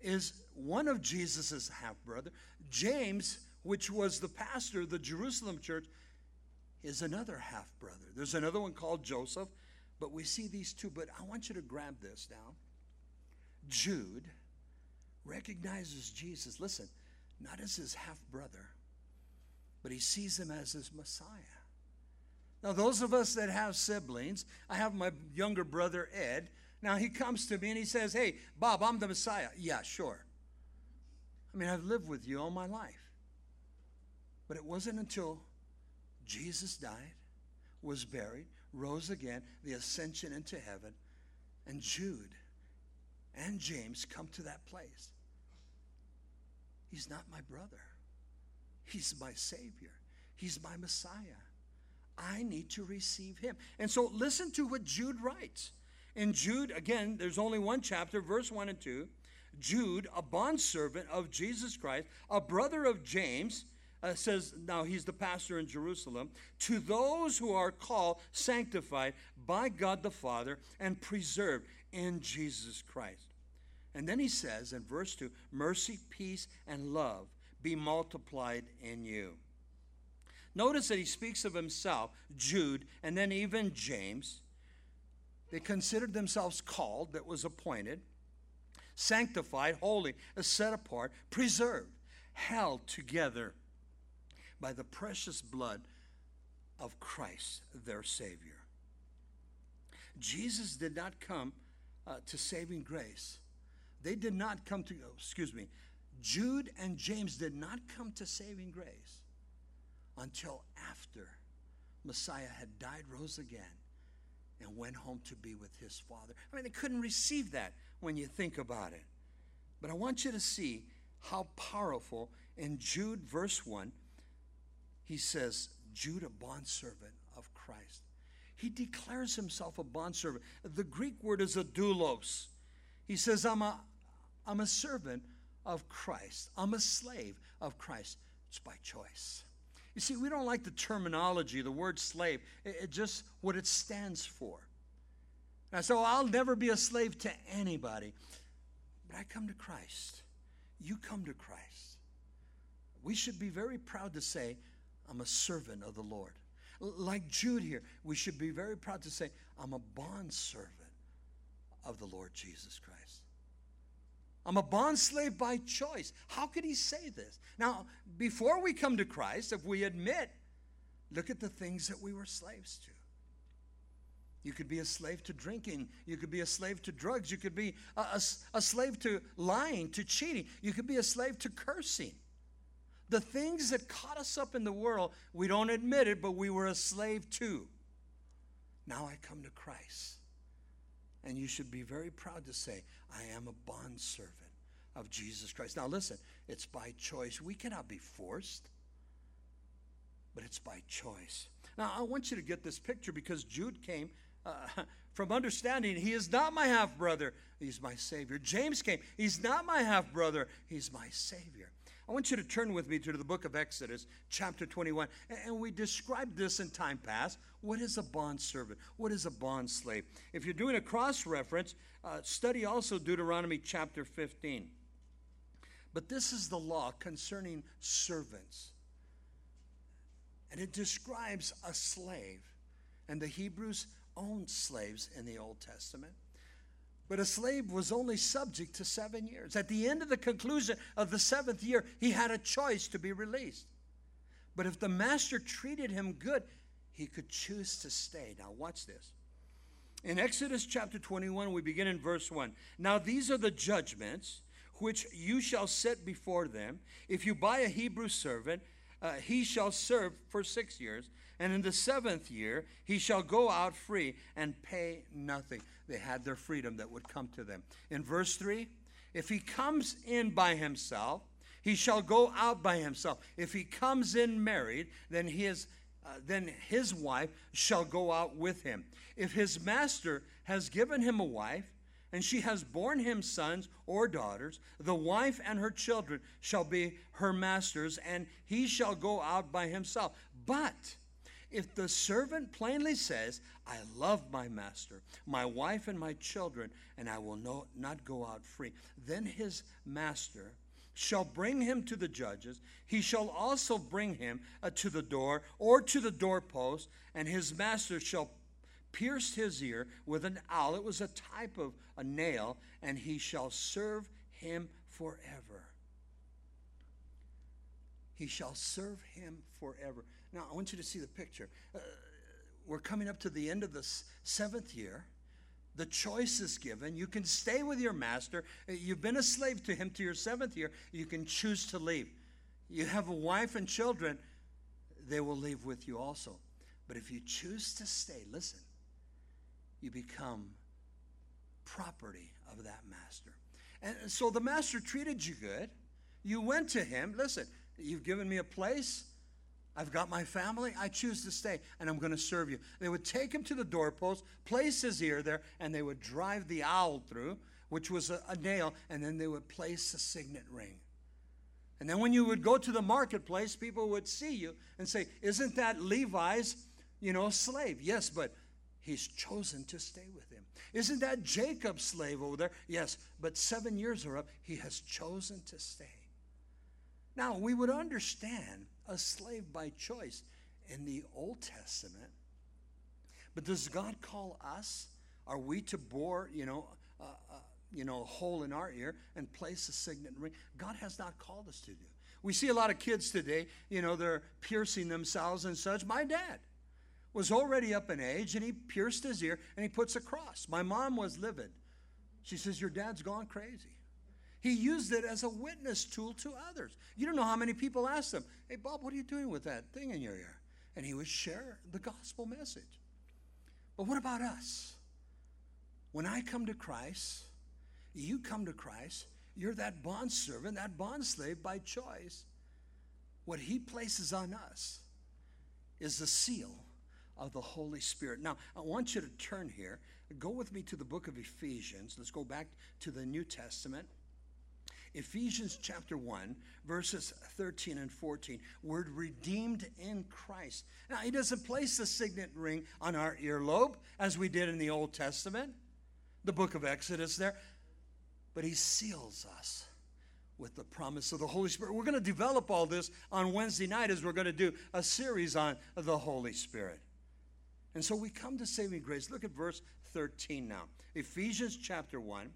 is one of Jesus' half brother. James, which was the pastor of the Jerusalem church, is another half brother. There's another one called Joseph, but we see these two. But I want you to grab this now. Jude recognizes Jesus, listen, not as his half brother, but he sees him as his Messiah. Now, those of us that have siblings, I have my younger brother Ed. Now, he comes to me and he says, Hey, Bob, I'm the Messiah. Yeah, sure. I mean, I've lived with you all my life. But it wasn't until Jesus died, was buried, rose again, the ascension into heaven, and Jude and James come to that place. He's not my brother. He's my Savior. He's my Messiah. I need to receive him. And so listen to what Jude writes. In Jude, again, there's only one chapter, verse 1 and 2. Jude, a bondservant of Jesus Christ, a brother of James, uh, says, now he's the pastor in Jerusalem, to those who are called, sanctified by God the Father, and preserved in Jesus Christ. And then he says in verse 2 mercy, peace, and love be multiplied in you. Notice that he speaks of himself, Jude, and then even James. They considered themselves called, that was appointed, sanctified, holy, set apart, preserved, held together by the precious blood of Christ, their Savior. Jesus did not come uh, to saving grace. They did not come to, oh, excuse me, Jude and James did not come to saving grace until after Messiah had died, rose again, and went home to be with his Father. I mean, they couldn't receive that when you think about it. But I want you to see how powerful in Jude, verse 1, he says, Jude, bondservant of Christ. He declares himself a bondservant. The Greek word is a doulos. He says, I'm a, I'm a servant of Christ. I'm a slave of Christ. It's by choice. You see, we don't like the terminology, the word slave, it, it just what it stands for. And so I'll never be a slave to anybody. But I come to Christ. You come to Christ. We should be very proud to say, I'm a servant of the Lord. Like Jude here, we should be very proud to say, I'm a bond servant of the Lord Jesus Christ. I'm a bond slave by choice. How could he say this? Now, before we come to Christ, if we admit, look at the things that we were slaves to. You could be a slave to drinking. You could be a slave to drugs. You could be a, a, a, slave to lying, to cheating. You could be a slave to cursing. The things that caught us up in the world, we don't admit it, but we were a slave to. Now I come to Christ. And you should be very proud to say, I am a bondservant of Jesus Christ. Now, listen, it's by choice. We cannot be forced, but it's by choice. Now, I want you to get this picture because Jude came uh, from understanding he is not my half brother, he's my Savior. James came, he's not my half brother, he's my Savior. I want you to turn with me to the book of Exodus, chapter 21. And we described this in time past. What is a bond servant? What is a bond slave? If you're doing a cross reference, uh, study also Deuteronomy chapter 15. But this is the law concerning servants. And it describes a slave. And the Hebrews owned slaves in the Old Testament. But a slave was only subject to seven years. At the end of the conclusion of the seventh year, he had a choice to be released. But if the master treated him good, he could choose to stay. Now, watch this. In Exodus chapter 21, we begin in verse 1. Now, these are the judgments which you shall set before them. If you buy a Hebrew servant, uh, he shall serve for six years, and in the seventh year he shall go out free and pay nothing. They had their freedom that would come to them. In verse 3, if he comes in by himself, he shall go out by himself. If he comes in married, then his uh, then his wife shall go out with him. If his master has given him a wife, and she has borne him sons or daughters, the wife and her children shall be her master's, and he shall go out by himself. But if the servant plainly says, I love my master, my wife, and my children, and I will no, not go out free, then his master shall bring him to the judges. He shall also bring him uh, to the door or to the doorpost, and his master shall pierce his ear with an awl. It was a type of a nail, and he shall serve him forever. He shall serve him forever. Now, I want you to see the picture. Uh, we're coming up to the end of the seventh year. The choice is given. You can stay with your master. Uh, you've been a slave to him to your seventh year. You can choose to leave. You have a wife and children, they will leave with you also. But if you choose to stay, listen, you become property of that master. And so the master treated you good. You went to him. Listen, you've given me a place. I've got my family. I choose to stay, and I'm going to serve you. They would take him to the doorpost, place his ear there, and they would drive the owl through, which was a, a nail, and then they would place a signet ring. And then when you would go to the marketplace, people would see you and say, Isn't that Levi's, you know, slave? Yes, but He's chosen to stay with him. Isn't that Jacob's slave over there? Yes, but seven years are up. He has chosen to stay. Now, we would understand a slave by choice in the Old Testament. But does God call us? Are we to bore, you know, uh, uh, you know, a hole in our ear and place a signet ring? God has not called us to do. We see a lot of kids today, you know, they're piercing themselves and such. My dad, was already up in age and he pierced his ear and he puts a cross. My mom was livid. She says, Your dad's gone crazy. He used it as a witness tool to others. You don't know how many people asked him, Hey, Bob, what are you doing with that thing in your ear? And he would share the gospel message. But what about us? When I come to Christ, you come to Christ, you're that bond servant, that bond slave by choice. What he places on us is the seal of the Holy Spirit. Now, I want you to turn here. Go with me to the book of Ephesians. Let's go back to the New Testament. Ephesians chapter 1, verses 13 and 14. Word redeemed in Christ. Now, he doesn't place the signet ring on our earlobe as we did in the Old Testament, the book of Exodus there, but he seals us with the promise of the Holy Spirit. We're going to develop all this on Wednesday night as we're going to do a series on the Holy Spirit. And so we come to saving grace. Look at verse 13 now. Ephesians chapter 1.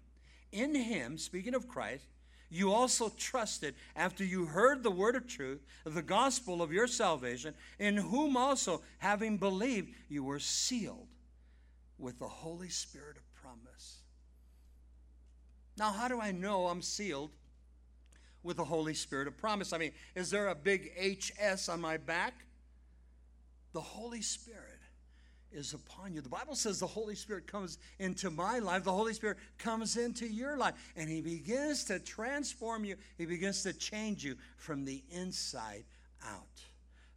In him, speaking of Christ, you also trusted after you heard the word of truth, the gospel of your salvation, in whom also, having believed, you were sealed with the Holy Spirit of promise. Now, how do I know I'm sealed with the Holy Spirit of promise? I mean, is there a big HS on my back? The Holy Spirit is upon you. The Bible says the Holy Spirit comes into my life, the Holy Spirit comes into your life, and He begins to transform you, He begins to change you from the inside out.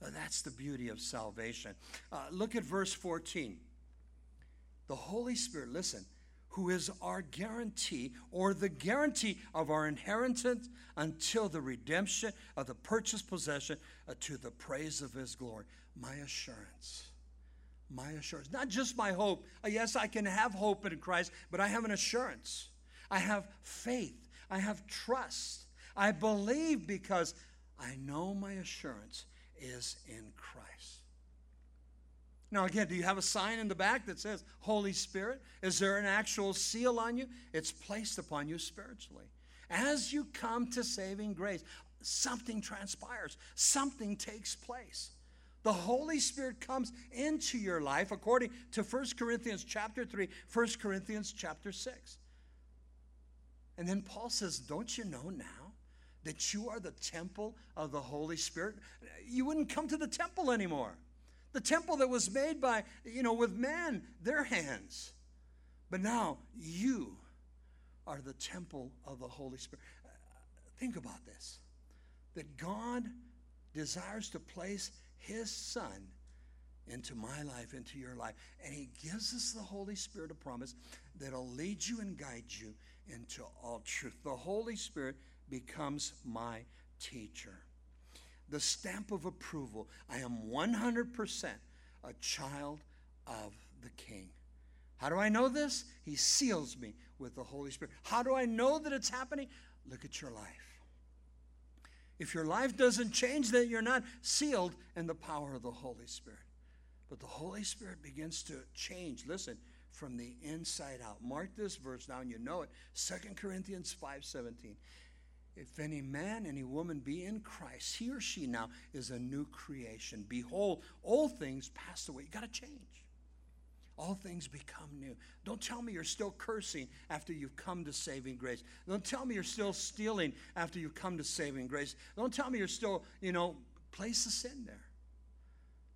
Uh, that's the beauty of salvation. Uh, look at verse 14. The Holy Spirit, listen, who is our guarantee or the guarantee of our inheritance until the redemption of the purchased possession uh, to the praise of his glory. My assurance. My assurance. Not just my hope. Uh, yes, I can have hope in Christ, but I have an assurance. I have faith. I have trust. I believe because I know my assurance is in Christ. Now, again, do you have a sign in the back that says Holy Spirit? Is there an actual seal on you? It's placed upon you spiritually. As you come to saving grace, something transpires, something takes place. The Holy Spirit comes into your life according to 1 Corinthians chapter 3, 1 Corinthians chapter 6. And then Paul says, Don't you know now that you are the temple of the Holy Spirit? You wouldn't come to the temple anymore. The temple that was made by, you know, with man, their hands. But now you are the temple of the Holy Spirit. Think about this that God desires to place his Son into my life, into your life. And he gives us the Holy Spirit a promise that'll lead you and guide you into all truth. The Holy Spirit becomes my teacher the stamp of approval. I am 100% a child of the King. How do I know this? He seals me with the Holy Spirit. How do I know that it's happening? Look at your life. If your life doesn't change, then you're not sealed in the power of the Holy Spirit. But the Holy Spirit begins to change. Listen, from the inside out. Mark this verse now, and you know it. 2 Corinthians 5:17. If any man, any woman be in Christ, he or she now is a new creation. Behold, all things passed away. You got to change. All things become new. Don't tell me you're still cursing after you've come to saving grace. Don't tell me you're still stealing after you've come to saving grace. Don't tell me you're still, you know, place the sin there.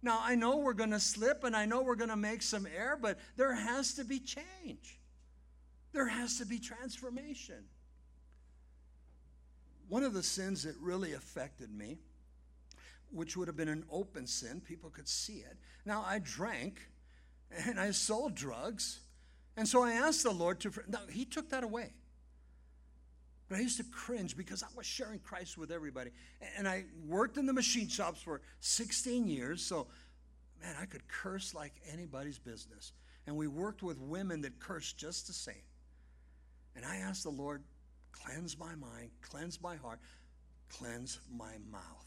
Now, I know we're going to slip and I know we're going to make some error, but there has to be change. There has to be transformation one of the sins that really affected me, which would have been an open sin, people could see it. Now, I drank and I sold drugs. And so I asked the Lord to, now, He took that away. But I used to cringe because I was sharing Christ with everybody. And I worked in the machine shops for 16 years, so man, I could curse like anybody's business. And we worked with women that cursed just the same. And I asked the Lord, Cleanse my mind, cleanse my heart, cleanse my mouth.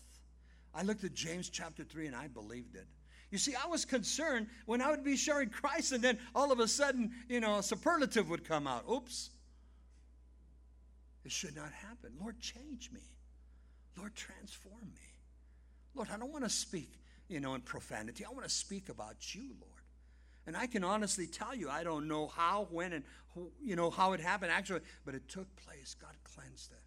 I looked at James chapter 3 and I believed it. You see, I was concerned when I would be sharing Christ and then all of a sudden, you know, a superlative would come out. Oops. It should not happen. Lord, change me. Lord, transform me. Lord, I don't want to speak, you know, in profanity. I want to speak about you, Lord. And I can honestly tell you, I don't know how, when, and who, you know how it happened actually, but it took place. God cleansed it.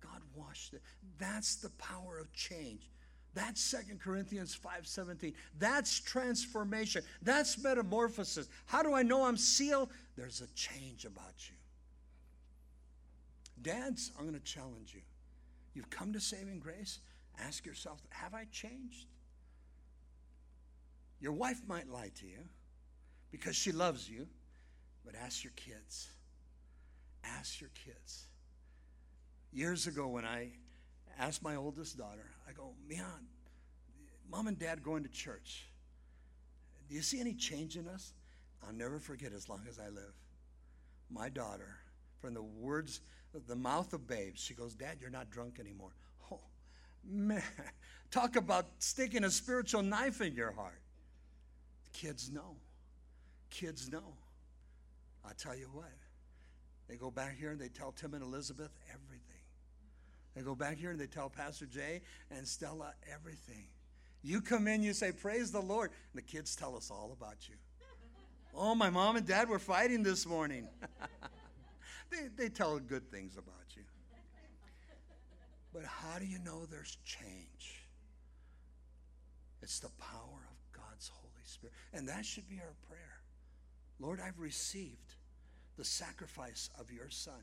God washed it. That's the power of change. That's Second Corinthians 5:17. That's transformation. That's metamorphosis. How do I know I'm sealed? There's a change about you. Dads, I'm going to challenge you. You've come to saving grace. Ask yourself, have I changed? Your wife might lie to you because she loves you. But ask your kids. Ask your kids. Years ago, when I asked my oldest daughter, I go, Mian, mom and dad going to church. Do you see any change in us? I'll never forget as long as I live. My daughter, from the words, the mouth of babes, she goes, Dad, you're not drunk anymore. Oh, man. Talk about sticking a spiritual knife in your heart. Kids know. Kids know. I tell you what, they go back here and they tell Tim and Elizabeth. They go back here and they tell Pastor Jay and Stella everything. You come in, you say, Praise the Lord. And the kids tell us all about you. oh, my mom and dad were fighting this morning. they, they tell good things about you. But how do you know there's change? It's the power of God's Holy Spirit. And that should be our prayer. Lord, I've received the sacrifice of your Son.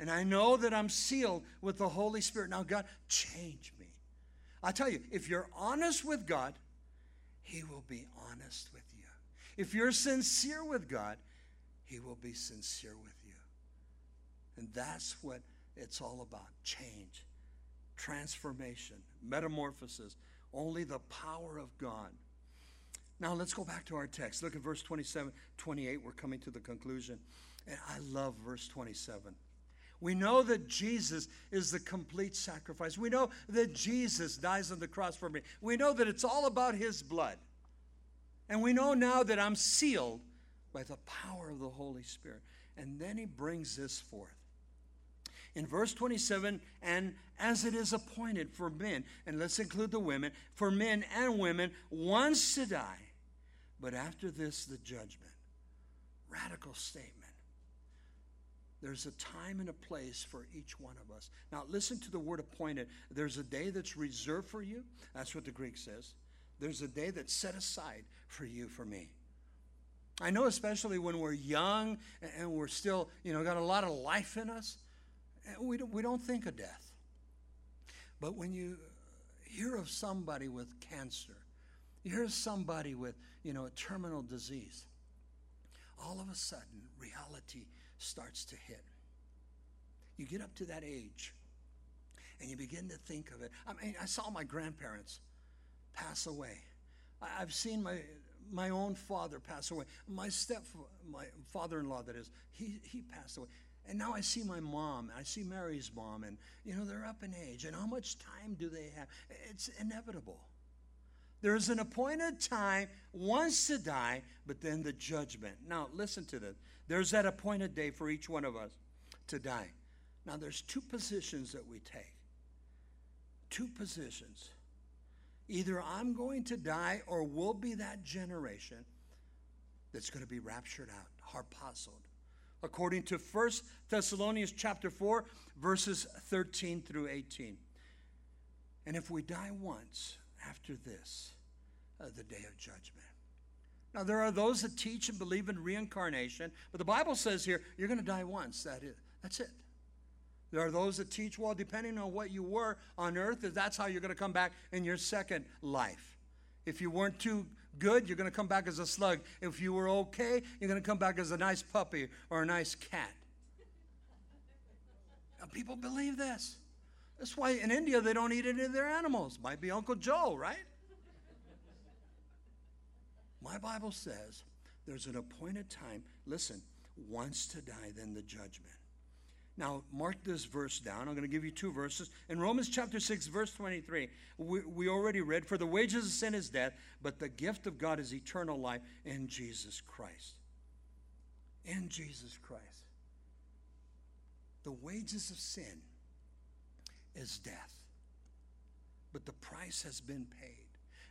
And I know that I'm sealed with the Holy Spirit. Now, God, change me. I tell you, if you're honest with God, He will be honest with you. If you're sincere with God, He will be sincere with you. And that's what it's all about change, transformation, metamorphosis. Only the power of God. Now let's go back to our text. Look at verse 27, 28. We're coming to the conclusion. And I love verse 27. We know that Jesus is the complete sacrifice. We know that Jesus dies on the cross for me. We know that it's all about his blood. And we know now that I'm sealed by the power of the Holy Spirit. And then he brings this forth. In verse 27, and as it is appointed for men, and let's include the women, for men and women once to die, but after this, the judgment. Radical statement. There's a time and a place for each one of us. Now, listen to the word appointed. There's a day that's reserved for you. That's what the Greek says. There's a day that's set aside for you, for me. I know, especially when we're young and we're still, you know, got a lot of life in us, we don't, we don't think of death. But when you hear of somebody with cancer, you hear of somebody with, you know, a terminal disease, all of a sudden reality starts to hit. You get up to that age and you begin to think of it. I mean, I saw my grandparents pass away. I've seen my my own father pass away. My step my father-in-law that is, he he passed away. And now I see my mom, I see Mary's mom, and you know, they're up in age. And how much time do they have? It's inevitable. There's an appointed time once to die, but then the judgment. Now, listen to this. There's that appointed day for each one of us to die. Now, there's two positions that we take. Two positions. Either I'm going to die or we'll be that generation that's going to be raptured out, harpazoed. According to 1 Thessalonians chapter 4, verses 13 through 18. And if we die once after this, uh, the day of judgment. Now, there are those that teach and believe in reincarnation, but the Bible says here, you're going to die once. That is, that's it. There are those that teach, well, depending on what you were on earth, that's how you're going to come back in your second life. If you weren't too good, you're going to come back as a slug. If you were okay, you're going to come back as a nice puppy or a nice cat. Now, people believe this. That's why in India they don't eat any of their animals. Might be Uncle Joe, right? My Bible says there's an appointed time, listen, once to die, then the judgment. Now, mark this verse down. I'm going to give you two verses. In Romans chapter 6, verse 23, we, we already read, For the wages of sin is death, but the gift of God is eternal life in Jesus Christ. In Jesus Christ. The wages of sin is death, but the price has been paid.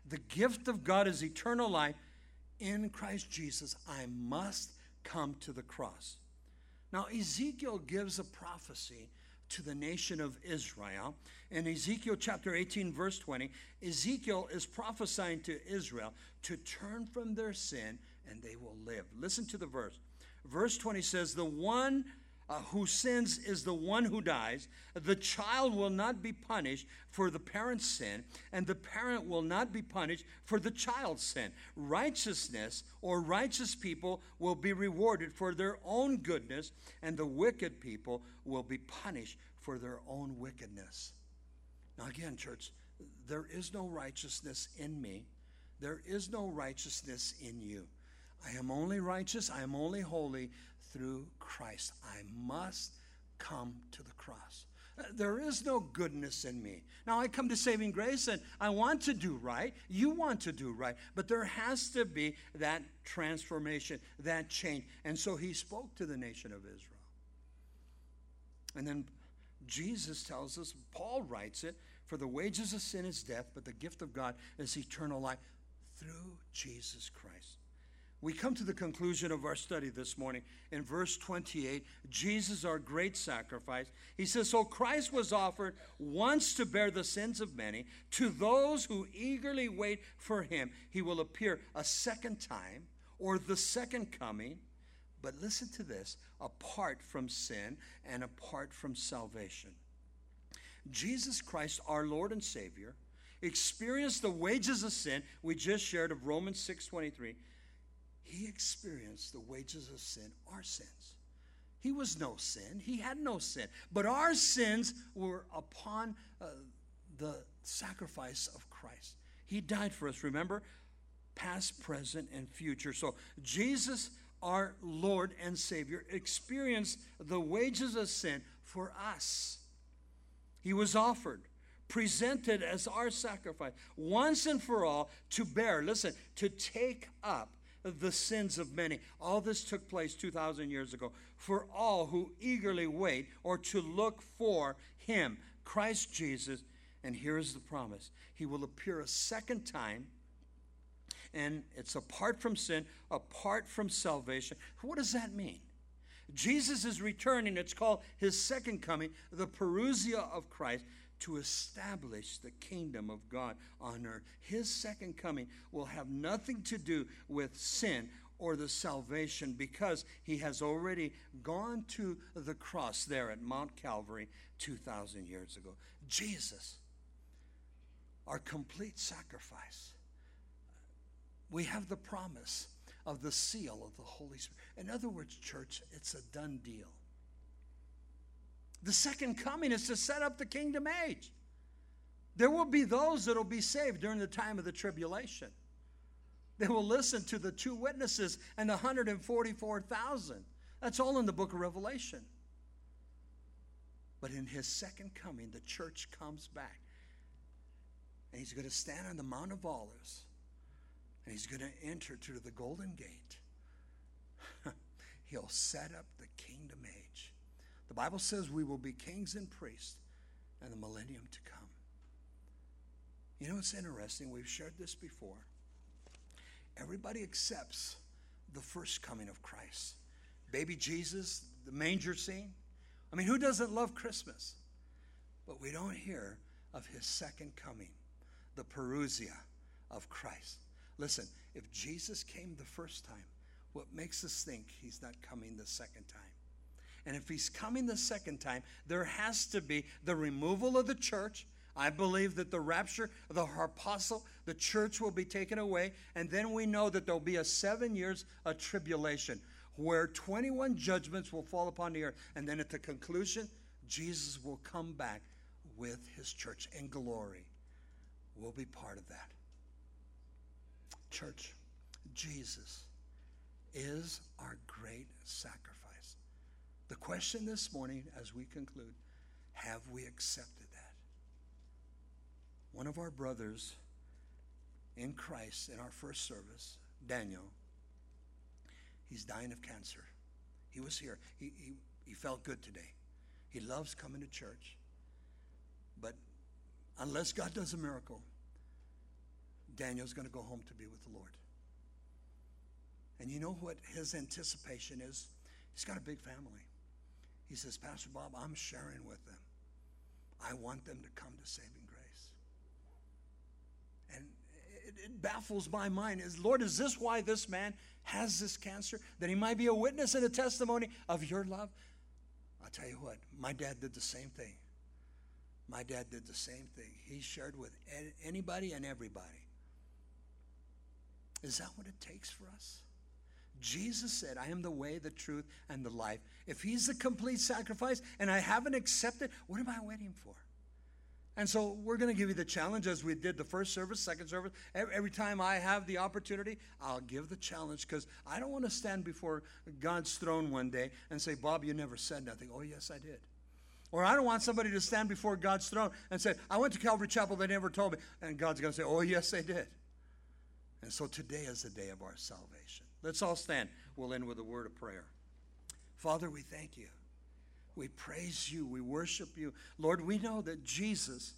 The gift of God is eternal life in Christ Jesus, I must come to the cross. Now, Ezekiel gives a prophecy to the nation of Israel. In Ezekiel chapter 18, verse 20, Ezekiel is prophesying to Israel to turn from their sin and they will live. Listen to the verse. Verse 20 says, The one uh, who sins is the one who dies. The child will not be punished for the parent's sin, and the parent will not be punished for the child's sin. Righteousness or righteous people will be rewarded for their own goodness, and the wicked people will be punished for their own wickedness. Now, again, church, there is no righteousness in me, there is no righteousness in you. I am only righteous, I am only holy through Christ. I must come to the cross. Uh, there is no goodness in me. Now, I come to saving grace and I want to do right. You want to do right. But there has to be that transformation, that change. And so he spoke to the nation of Israel. And then Jesus tells us, Paul writes it, for the wages of sin is death, but the gift of God is eternal life through Jesus Christ. We come to the conclusion of our study this morning in verse 28 jesus our great sacrifice. He says so christ was offered once to bear the sins of many. To those who eagerly wait for him he will appear a second time or the second coming. But listen to this apart from sin and apart from salvation. Jesus christ our lord and savior experienced the wages of sin we just shared of romans 6.23 he experienced the wages of sin, our sins. He was no sin, he had no sin. But our sins were upon uh, the sacrifice of Christ. He died for us, remember? Past, present, and future. So Jesus, our Lord and Savior, experienced the wages of sin for us. He was offered, presented as our sacrifice, once and for all, to bear, listen, to take up the sins of many. All this took place 2,000 years ago. For all who eagerly wait or to look for Him, Christ Jesus. And here is the promise He will appear a second time. And it's apart from sin, apart from salvation. What does that mean? Jesus is returning. It's called his second coming, the parousia of Christ to establish the kingdom of God on earth. His second coming will have nothing to do with sin or the salvation because he has already gone to the cross there at Mount Calvary 2,000 years ago. Jesus, our complete sacrifice. We have the promise of the seal of the Holy Spirit. In other words, church, it's a done deal. The second coming is to set up the kingdom age. There will be those that will be saved during the time of the tribulation. They will listen to the two witnesses and the 144,000. That's all in the book of Revelation. But in his second coming, the church comes back. And he's going to stand on the Mount of Olives. And he's going to enter through the golden gate. He'll set up the kingdom age. The Bible says we will be kings and priests in the millennium to come. You know, it's interesting. We've shared this before. Everybody accepts the first coming of Christ. Baby Jesus, the manger scene. I mean, who doesn't love Christmas? But we don't hear of his second coming, the parousia of Christ. Listen, if Jesus came the first time, what makes us think he's not coming the second time? And if he's coming the second time, there has to be the removal of the church. I believe that the rapture, the apostle, the church will be taken away. And then we know that there'll be a seven years of tribulation where 21 judgments will fall upon the earth. And then at the conclusion, Jesus will come back with his church in glory. We'll be part of that. Church, Jesus is our great sacrifice. The question this morning, as we conclude, have we accepted that? One of our brothers in Christ in our first service, Daniel, he's dying of cancer. He was here. He, he, he felt good today. He loves coming to church. But unless God does a miracle, Daniel's going to go home to be with the Lord. And you know what his anticipation is? He's got a big family. He says, Pastor Bob, I'm sharing with them. I want them to come to saving grace. And it, it, baffles my mind is, Lord, is this why this man has this cancer? That he might be a witness and a testimony of your love? I'll tell you what, my dad did the same thing. My dad did the same thing. He shared with anybody and everybody. Is that what it takes for us? Jesus said, I am the way, the truth, and the life. If He's the complete sacrifice and I haven't accepted, what am I waiting for? And so we're going to give you the challenge as we did the first service, second service. Every time I have the opportunity, I'll give the challenge because I don't want to stand before God's throne one day and say, Bob, you never said nothing. Oh, yes, I did. Or I don't want somebody to stand before God's throne and say, I went to Calvary Chapel, they never told me. And God's going to say, Oh, yes, they did. And so today is the day of our salvation. Let's all stand. We'll end with a word of prayer. Father, we thank you. We praise you. We worship you. Lord, we know that Jesus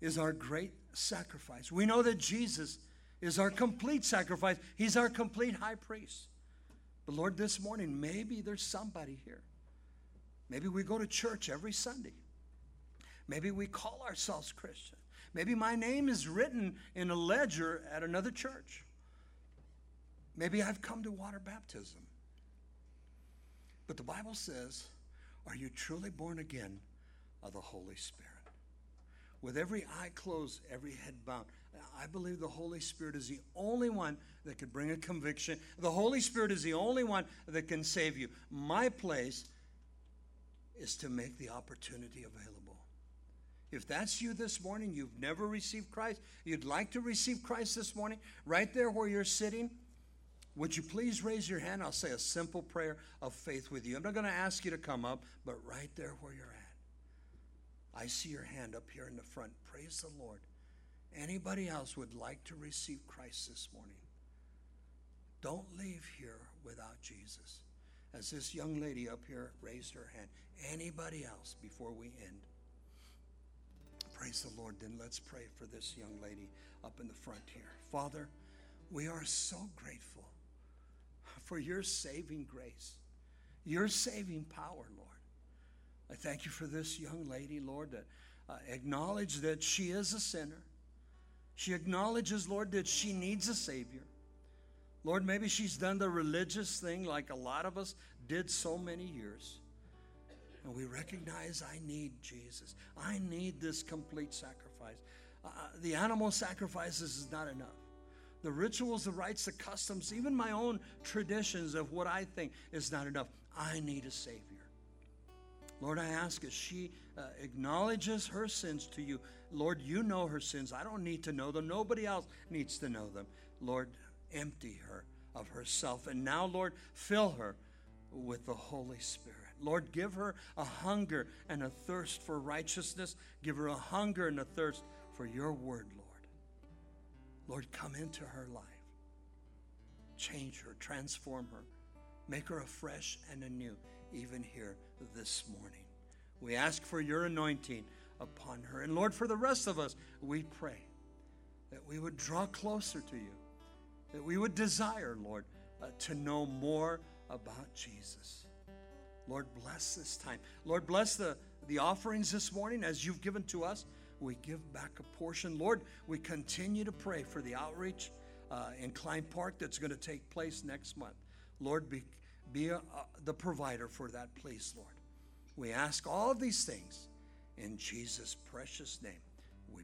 is our great sacrifice. We know that Jesus is our complete sacrifice. He's our complete high priest. But Lord, this morning, maybe there's somebody here. Maybe we go to church every Sunday. Maybe we call ourselves Christian. Maybe my name is written in a ledger at another church. Maybe I've come to water baptism. But the Bible says, Are you truly born again of the Holy Spirit? With every eye closed, every head bowed. I believe the Holy Spirit is the only one that can bring a conviction. The Holy Spirit is the only one that can save you. My place is to make the opportunity available. If that's you this morning, you've never received Christ, you'd like to receive Christ this morning, right there where you're sitting, would you please raise your hand? I'll say a simple prayer of faith with you. I'm not going to ask you to come up, but right there where you're at. I see your hand up here in the front. Praise the Lord. Anybody else would like to receive Christ this morning? Don't leave here without Jesus. As this young lady up here raised her hand. Anybody else before we end? Praise the Lord. Then let's pray for this young lady up in the front here. Father, we are so grateful for your saving grace, your saving power, Lord. I thank you for this young lady, Lord, that uh, acknowledge that she is a sinner. She acknowledges, Lord, that she needs a Savior. Lord, maybe she's done the religious thing like a lot of us did so many years. And we recognize I need Jesus. I need this complete sacrifice. Uh, uh, the animal sacrifices is not enough. The rituals, the rites, the customs, even my own traditions of what I think is not enough. I need a Savior. Lord, I ask as she uh, acknowledges her sins to you, Lord, you know her sins. I don't need to know them. Nobody else needs to know them. Lord, empty her of herself. And now, Lord, fill her with the Holy Spirit. Lord, give her a hunger and a thirst for righteousness. Give her a hunger and a thirst for your word, Lord. Come into her life. Change her, transform her, make her afresh and anew, even here this morning. We ask for your anointing upon her. And Lord, for the rest of us, we pray that we would draw closer to you, that we would desire, Lord, uh, to know more about Jesus. Lord, bless this time. Lord, bless the, the offerings this morning as you've given to us. We give back a portion. Lord, we continue to pray for the outreach uh, in Klein Park that's going to take place next month. Lord, be, be a, uh, the provider for that, please, Lord. We ask all of these things in Jesus' precious name. We